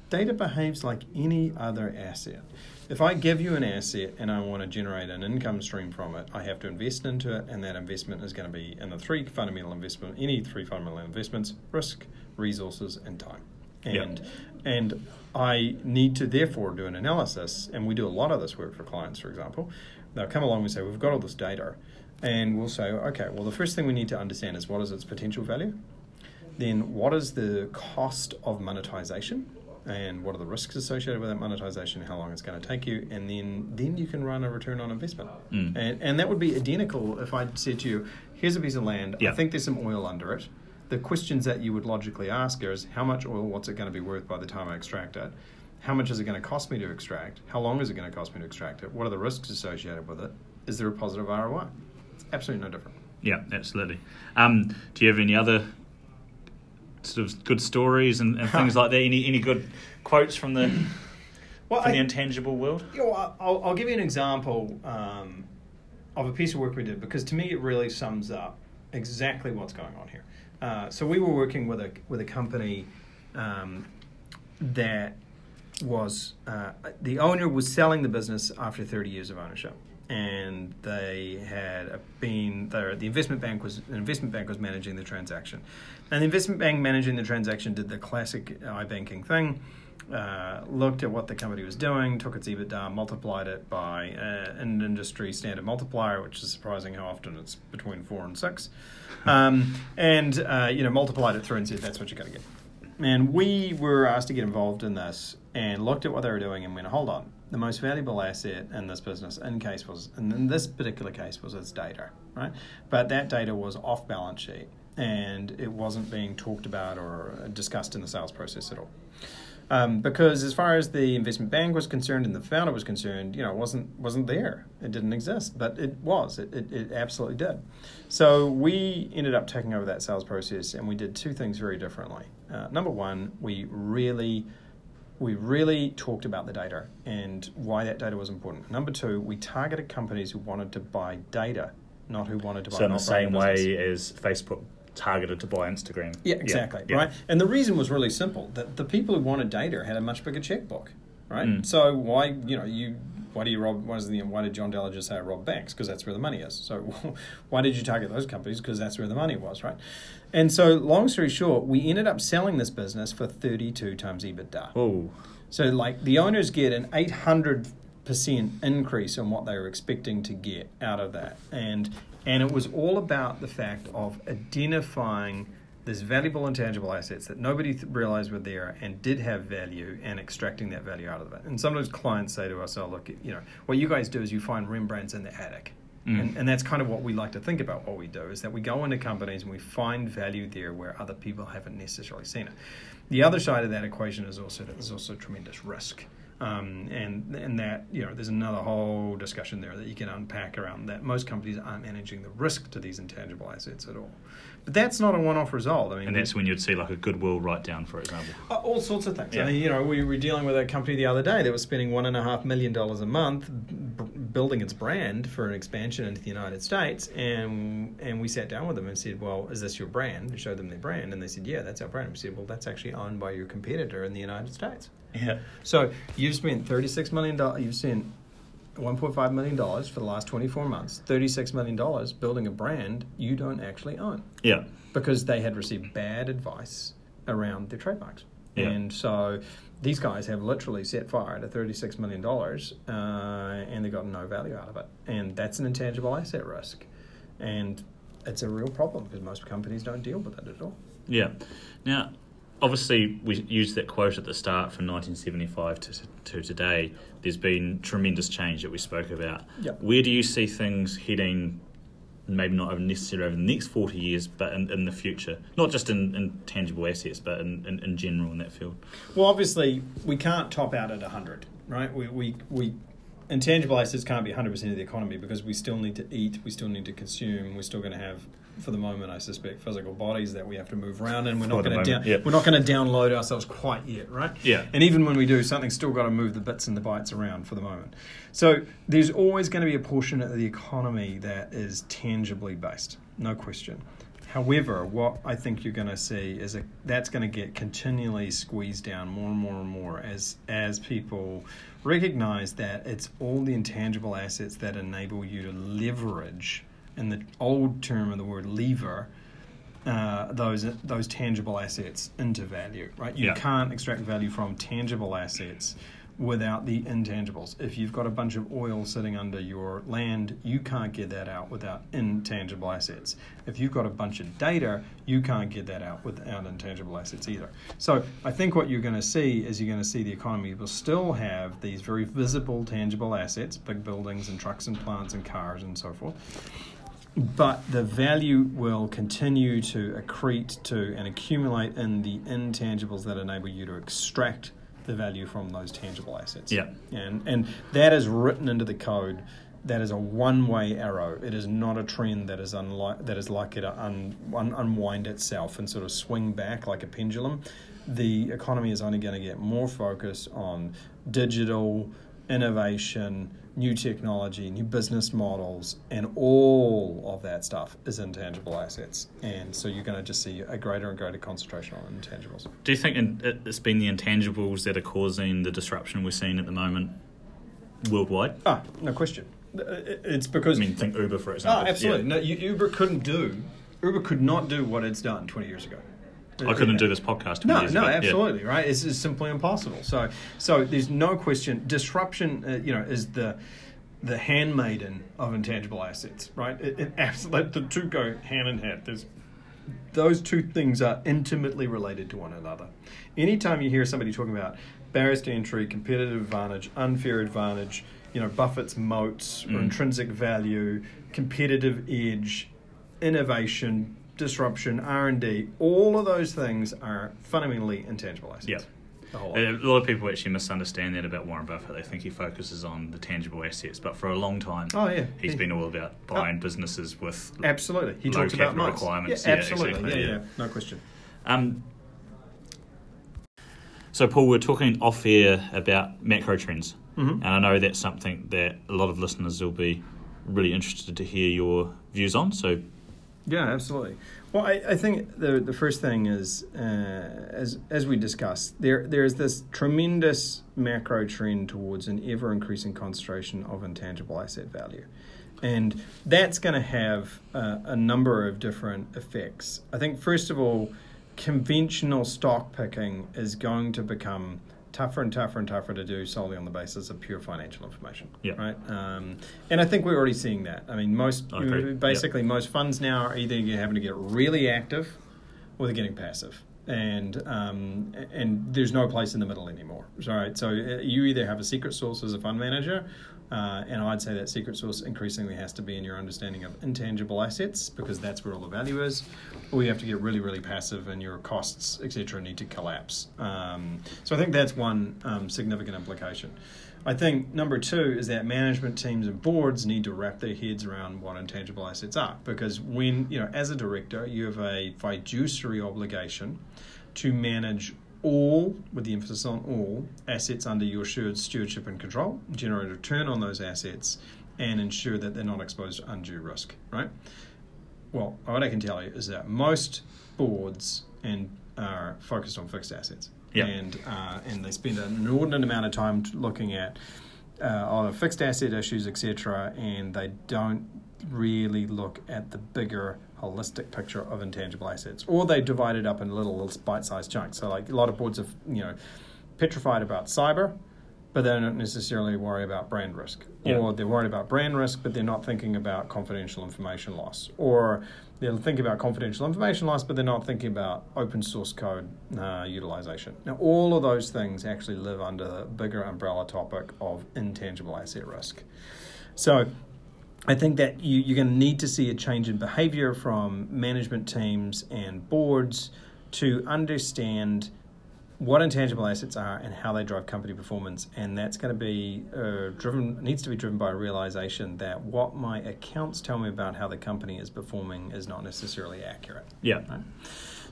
data behaves like any other asset. If I give you an asset and I want to generate an income stream from it, I have to invest into it, and that investment is going to be in the three fundamental investment, any three fundamental investments: risk, resources, and time. And and I need to therefore do an analysis, and we do a lot of this work for clients, for example. They'll come along and say, We've got all this data, and we'll say, Okay, well, the first thing we need to understand is what is its potential value? Then, what is the cost of monetization? And what are the risks associated with that monetization? How long it's going to take you, and then then you can run a return on investment. Mm. And and that would be identical if I said to you, "Here's a piece of land. Yeah. I think there's some oil under it." The questions that you would logically ask is, "How much oil? What's it going to be worth by the time I extract it? How much is it going to cost me to extract? How long is it going to cost me to extract it? What are the risks associated with it? Is there a positive ROI?" It's absolutely no different. Yeah, absolutely. Um, do you have any other sort of good stories and, and things like that? Any any good quotes from the Well, from I- the intangible world? You know, I'll, I'll give you an example um, of a piece of work we did because to me it really sums up exactly what's going on here. Uh, so we were working with a with a company um, that was uh, the owner was selling the business after 30 years of ownership. And they had been. The investment bank was an investment bank was managing the transaction, and the investment bank managing the transaction did the classic iBanking thing uh, looked at what the company was doing, took its EBITDA, multiplied it by uh, an industry standard multiplier, which is surprising how often it's between four and six, um, and uh, you know multiplied it through and said that's what you're going to get. And we were asked to get involved in this and looked at what they were doing and went, hold on, the most valuable asset in this business, in case was, in this particular case, was its data, right? But that data was off balance sheet and it wasn't being talked about or discussed in the sales process at all. Um, because as far as the investment bank was concerned and the founder was concerned, you know, it wasn't wasn't there. It didn't exist, but it was. It, it, it absolutely did. So we ended up taking over that sales process, and we did two things very differently. Uh, number one, we really we really talked about the data and why that data was important. Number two, we targeted companies who wanted to buy data, not who wanted to buy. So in the same business. way as Facebook targeted to buy Instagram. Yeah, exactly. Yeah, right. And the reason was really simple: that the people who wanted data had a much bigger checkbook, right? Mm. So why, you know, you why do you rob? Why, the, why did John Dillinger say rob banks? Because that's where the money is. So why did you target those companies? Because that's where the money was, right? And so, long story short, we ended up selling this business for thirty-two times EBITDA. Oh. So, like the owners get an eight hundred percent increase on what they were expecting to get out of that, and and it was all about the fact of identifying this valuable intangible assets that nobody th- realized were there and did have value and extracting that value out of it. And sometimes clients say to us, oh, look, you know, what you guys do is you find Rembrandts in the attic. Mm. And, and that's kind of what we like to think about what we do is that we go into companies and we find value there where other people haven't necessarily seen it. The other side of that equation is also that there's also tremendous risk. Um, and and that you know there's another whole discussion there that you can unpack around that. Most companies aren't managing the risk to these intangible assets at all. But that's not a one-off result. I mean, and that's when you'd see like a goodwill write-down, for example. Uh, all sorts of things. Yeah. I mean, you know, we were dealing with a company the other day that was spending one and a half million dollars a month b- building its brand for an expansion into the United States, and and we sat down with them and said, "Well, is this your brand?" We showed them their brand, and they said, "Yeah, that's our brand." We said, "Well, that's actually owned by your competitor in the United States." Yeah. So you've spent thirty-six million dollars. You've spent one point five million dollars for the last twenty-four months. Thirty-six million dollars building a brand you don't actually own. Yeah. Because they had received bad advice around their trademarks, yeah. and so these guys have literally set fire to thirty-six million dollars, uh, and they got no value out of it, and that's an intangible asset risk, and it's a real problem because most companies don't deal with it at all. Yeah. Now, obviously we used that quote at the start from 1975 to, to today. There's been tremendous change that we spoke about. Yep. Where do you see things heading? Maybe not necessarily over the next 40 years, but in, in the future. Not just in, in tangible assets, but in, in, in general in that field. Well, obviously, we can't top out at 100, right? We, we, we intangible assets can't be 100% of the economy because we still need to eat, we still need to consume, we're still going to have for the moment, I suspect, physical bodies that we have to move around, and we're not going to down, yep. we're not going to download ourselves quite yet, right? Yeah. And even when we do, something's still got to move the bits and the bytes around for the moment. So there's always going to be a portion of the economy that is tangibly based, no question. However, what I think you're going to see is a, that's going to get continually squeezed down more and more and more as as people recognize that it's all the intangible assets that enable you to leverage in the old term of the word lever, uh, those those tangible assets into value, right? You yeah. can't extract value from tangible assets without the intangibles. If you've got a bunch of oil sitting under your land, you can't get that out without intangible assets. If you've got a bunch of data, you can't get that out without intangible assets either. So I think what you're going to see is you're going to see the economy will still have these very visible tangible assets, big buildings and trucks and plants and cars and so forth but the value will continue to accrete to and accumulate in the intangibles that enable you to extract the value from those tangible assets. Yeah. And and that is written into the code. That is a one-way arrow. It is not a trend that is unlike that is likely to un, un, unwind itself and sort of swing back like a pendulum. The economy is only going to get more focused on digital innovation, new technology, new business models, and all of that stuff is intangible assets. And so you're going to just see a greater and greater concentration on intangibles. Do you think in- it- it's been the intangibles that are causing the disruption we're seeing at the moment worldwide? Ah, no question. Uh, It's because I mean, think Uber, for example. Oh, absolutely. Yeah. No, Uber couldn't do. Uber could not do what it's done 20 years ago. I couldn't do this podcast. No, no, ago. Yeah. absolutely, right? It's, it's simply impossible. So, so there's no question. Disruption, uh, you know, is the the handmaiden of intangible assets, right? It, it absolutely the two go hand in hand. There's those two things are intimately related to one another. Anytime you hear somebody talking about barriers to entry, competitive advantage, unfair advantage, you know, Buffett's moats or Mm. intrinsic value, competitive edge, innovation, disruption, R and D, all of those things are fundamentally intangible assets. Yeah. Whole lot. A lot of people actually misunderstand that about Warren Buffett. They think he focuses on the tangible assets, but for a long time, Oh yeah, he's He- been all about buying businesses with. absolutely. He low talks about requirements. Yeah, Yeah, absolutely. exactly, yeah, yeah. yeah, no question. Um, so, Paul, we're talking off air about macro trends, Mhm. and I know that's something that a lot of listeners will be really interested to hear your views on. So, Yeah, absolutely. Well, I, I think the the first thing is uh, as as we discussed, there there's this tremendous macro trend towards an ever increasing concentration of intangible asset value, and that's going to have uh, a number of different effects. I think first of all, conventional stock picking is going to become tougher and tougher and tougher to do solely on the basis of pure financial information. Yeah. Right. Um, and I think we're already seeing that. I mean, most I basically most funds now are either having to get really active or they're getting passive. And um, and there's no place in the middle anymore. Right, so uh, you either have a secret source as a fund manager, uh, and I'd say that secret source increasingly has to be in your understanding of intangible assets because that's where all the value is, or you have to get really really passive and your costs etc. need to collapse. Um, so I think that's one um, significant implication. I think number two is that management teams and boards need to wrap their heads around what intangible assets are because when you know as a director you have a fiduciary obligation to manage all with the emphasis on all assets under your assured stewardship and control generate a return on those assets and ensure that they're not exposed to undue risk right well what i can tell you is that most boards and are focused on fixed assets Yeah. and uh, and they spend an inordinate amount of time looking at uh, fixed asset issues, etc., and they don't really look at the bigger holistic picture of intangible assets, or they divide it up in little, little bite-sized chunks. So, like a lot of boards are, you know, petrified about cyber, but they don't necessarily worry about brand risk, Yeah. or they're worried about brand risk, but they're not thinking about confidential information loss, or they'll think about confidential information loss, but they're not thinking about open source code uh, utilization. Now, all of those things actually live under the bigger umbrella topic of intangible asset risk. So, I think that you, you're going to need to see a change in behavior from management teams and boards to understand what intangible assets are and how they drive company performance, and that's going to be uh, driven needs to be driven by a realization that what my accounts tell me about how the company is performing is not necessarily accurate. yeah, Right?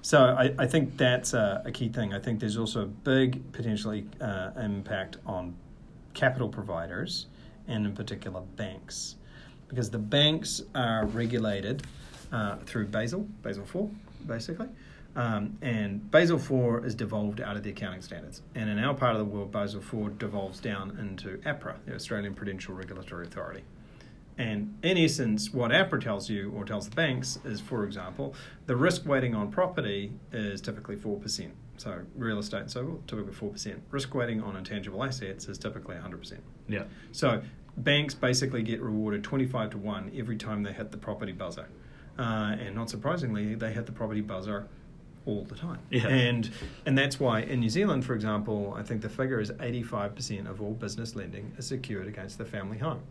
So I, I think that's a, a key thing. I think there's also a big potentially uh, impact on capital providers and in particular banks, because the banks are regulated uh, through Basel, Basel four, basically. Um, and Basel 4 is devolved out of the accounting standards. And in our part of the world, Basel 4 devolves down into APRA, the Australian Prudential Regulatory Authority. And in essence, what APRA tells you or tells the banks is, for example, the risk weighting on property is typically 4%. So real estate and so forth, typically 4%. Risk weighting on intangible assets is typically 100%. yeah, So banks basically get rewarded 25 to 1 every time they hit the property buzzer. Uh, and not surprisingly, they hit the property buzzer all the time. Yeah. And and that's why in New Zealand, for example, I think the figure is 85% of all business lending is secured against the family home.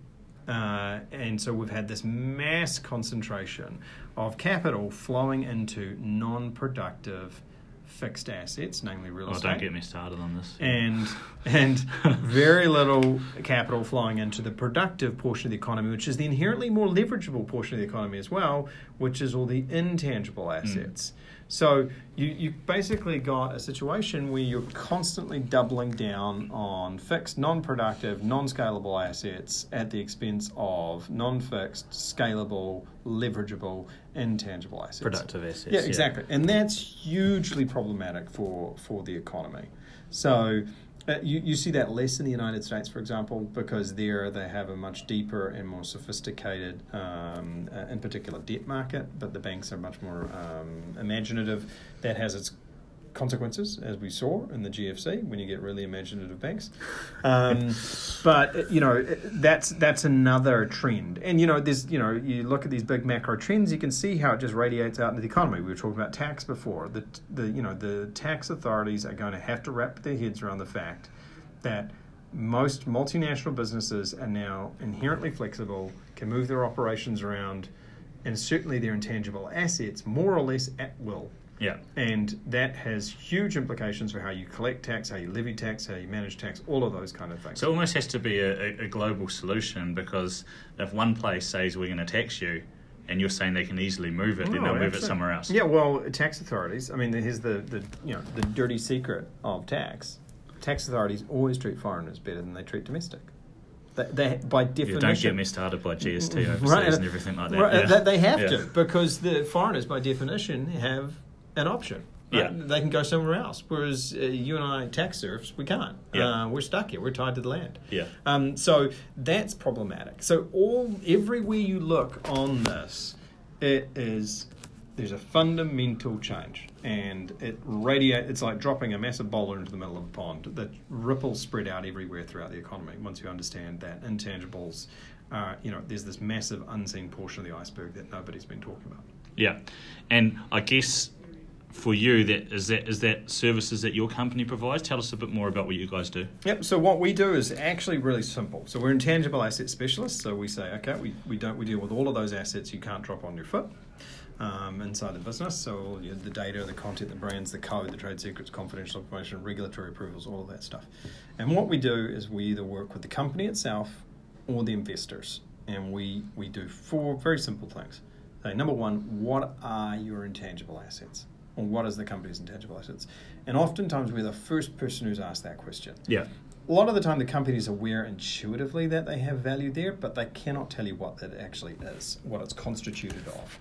Uh, and so we've had this mass concentration of capital flowing into non-productive fixed assets, namely real Oh, estate don't get me started on this. and and very little capital flowing into the productive portion of the economy, which is the inherently more leverageable portion of the economy as well, which is all the intangible hmm. assets. So you you basically got a situation where you're constantly doubling down on fixed, non-productive, non-scalable assets at the expense of non-fixed, scalable, leverageable, intangible assets. Productive assets. Yeah, exactly, and that's hugely problematic for for the economy. So. Uh, you, you see that less in the United States, for example, because there they have a much deeper and more sophisticated, um, uh, in particular, debt market, but the banks are much more um, imaginative. That has its consequences, as we saw in the GFC, when you get really imaginative banks. Um, but you know that's that's another trend, and you know there's you know you look at these big macro trends, you can see how it just radiates out into the economy. We were talking about tax before. The the you know the tax authorities are going to have to wrap their heads around the fact that most multinational businesses are now inherently flexible, can move their operations around, and certainly their intangible assets more or less at will. Yeah. And that has huge implications for how you collect tax, how you levy tax, how you manage tax, all of those kind of things. So it almost has to be a, a global solution because if one place says we're going to tax you, and you're saying they can easily move it, then Oh, they'll move it somewhere else. Yeah, well, tax authorities. I mean, here's the, the you know the dirty secret of tax. Tax authorities always treat foreigners better than they treat domestic. They, they by definition. don't get me started by GST overseas Right, and everything like that. Right, yeah. that they have Yeah. to because the foreigners, by definition, have an option. right? Yeah. they can go somewhere else. Whereas uh, you and I, tax serfs, we can't. Yeah. Uh, we're stuck here. We're tied to the land. Yeah. Um, so that's problematic. So all everywhere you look on this, it is there's a fundamental change, and it radiate. It's like dropping a massive boulder into the middle of a pond. The ripples spread out everywhere throughout the economy. Once you understand that intangibles, uh, you know, there's this massive unseen portion of the iceberg that nobody's been talking about. Yeah, and I guess for you, that is that is that services that your company provides. Tell us a bit more about what you guys do. Yep. So what we do is actually really simple. So we're intangible asset specialists. So we say, okay, we, we don't we deal with all of those assets you can't drop on your foot um, inside the business. So all your, the data, the content, the brands, the code, the trade secrets, confidential information, regulatory approvals, all of that stuff. And what we do is we either work with the company itself or the investors, and we we do four very simple things. So number one, what are your intangible assets? Or what is the company's intangible assets? And oftentimes we're the first person who's asked that question Yeah, a lot of the time the company is aware intuitively that they have value there, but they cannot tell you what that actually is, what it's constituted of.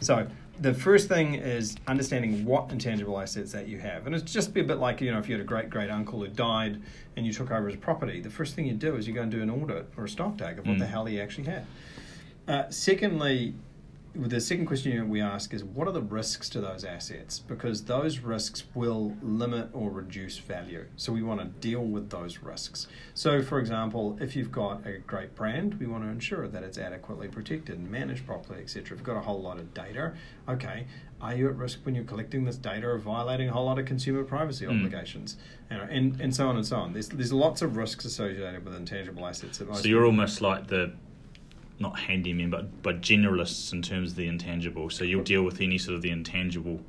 So the first thing is understanding what intangible assets that you have. And it's just be a bit like, you know, if you had a great great uncle who died and you took over his property, the first thing you do is you go and do an audit or a stock take of what Mm. the hell he actually had. Uh, secondly, the second question we ask is what are the risks to those assets? Because those risks will limit or reduce value. So we want to deal with those risks. So, for example, if you've got a great brand, we want to ensure that it's adequately protected and managed properly, etc. If you've got a whole lot of data, okay, are you at risk when you're collecting this data of violating a whole lot of consumer privacy Mm. obligations? You know, and, and so on and so on. There's, there's lots of risks associated with intangible assets. So you're almost like the not handyman, but but generalists in terms of the intangible. So you'll deal with any sort of the intangible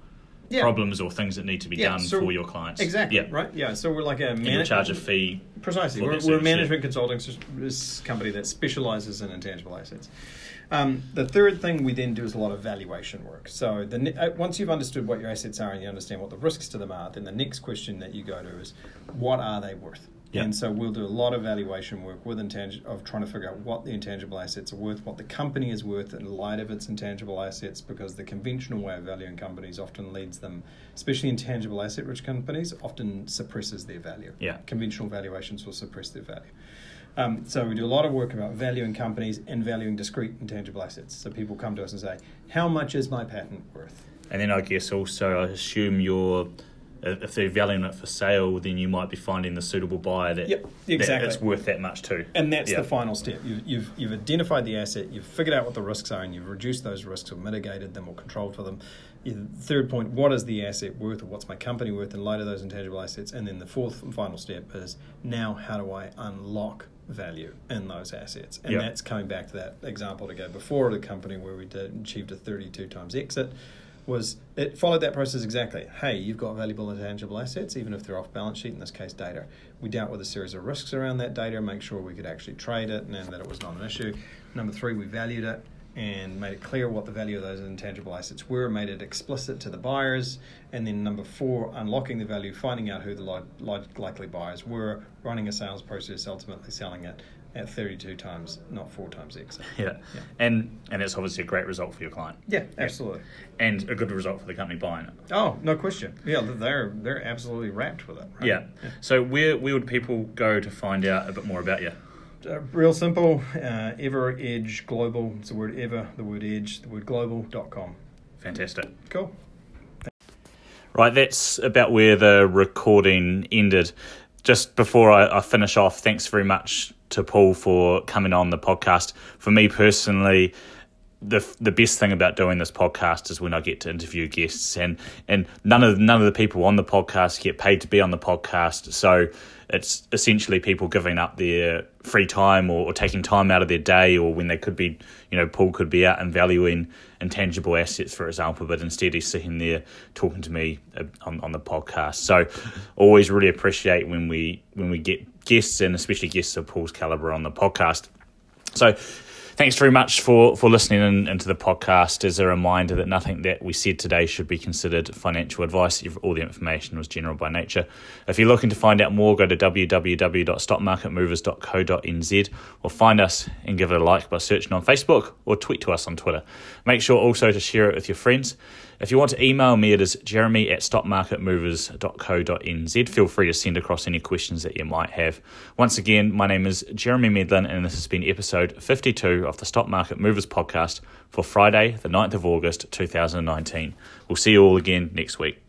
Yeah. problems or things that need to be Yeah, done so- for your clients. Exactly. Yeah. Right. Yeah. So we're like a you'll charge a fee. Precisely. We're, we're a management consulting company that specializes in intangible assets. Um, the third thing we then do is a lot of valuation work. So the, uh, once you've understood what your assets are and you understand what the risks to them are, then the next question that you go to is what are they worth? Yeah. And so we'll do a lot of valuation work with intang- of trying to figure out what the intangible assets are worth, what the company is worth in light of its intangible assets, because the conventional way of valuing companies often leads them, especially intangible asset rich companies, often suppresses their value Yeah. conventional valuations will suppress their value. Um, so we do a lot of work about valuing companies and valuing discrete intangible assets. So people come to us and say, "How much is my patent worth?" And then I guess also I assume you're if they're valuing it for sale, then you might be finding the suitable buyer that, Yep, that exactly. it's worth that much too. And that's Yeah. the final step. You've, you've, you've identified the asset, you've figured out what the risks are, and you've reduced those risks or mitigated them or controlled for them. Third point, what is the asset worth or what's my company worth in light of those intangible assets? And then the fourth and final step is now how do I unlock value in those assets? And Yeah. that's coming back to that example to go before the company where we did, achieved a 32 times exit was it followed that process exactly. Hey, you've got valuable intangible assets, even if they're off balance sheet, in this case data. We dealt with a series of risks around that data, make sure we could actually trade it and that it was not an issue. Number three, we valued it. and made it clear what the value of those intangible assets were, made it explicit to the buyers, and then number four, unlocking the value, finding out who the li- likely buyers were, running a sales process, ultimately selling it at 32 times, not four times X. Yeah. yeah. And and it's obviously a great result for your client. Yeah, absolutely. Yeah. And a good result for the company buying it. Oh, no question. Yeah, they're they're absolutely rapt with it. Right? Yeah. yeah. So where where would people go to find out a bit more about you? Uh, real simple, uh, Ever Edge Global. It's the word ever, the word edge, the word global.com. Fantastic. Cool. Right, that's about where the recording ended. Just before I, I finish off, thanks very much to Paul for coming on the podcast. For me personally, the the best thing about doing this podcast is when I get to interview guests and and none of none of the people on the podcast get paid to be on the podcast so it's essentially people giving up their free time or, or, taking time out of their day or when they could be you know Paul could be out and valuing intangible assets for example but instead he's sitting there talking to me uh, on, on the podcast so always really appreciate when we when we get guests and especially guests of Paul's caliber on the podcast so Thanks very much for, for listening in, into the podcast. As a reminder that nothing that we said today should be considered financial advice. All the information was general by nature. If you're looking to find out more, go to www.stockmarketmovers.co.nz or find us and give it a like by searching on Facebook or tweet to us on Twitter. Make sure also to share it with your friends. If you want to email me, it is jeremy at stockmarketmovers.co.nz. Feel free to send across any questions that you might have. Once again, my name is Jeremy Medlin, and this has been episode 52 of the Stock Market Movers podcast for Friday, the 9th of August 2019. We'll see you all again next week.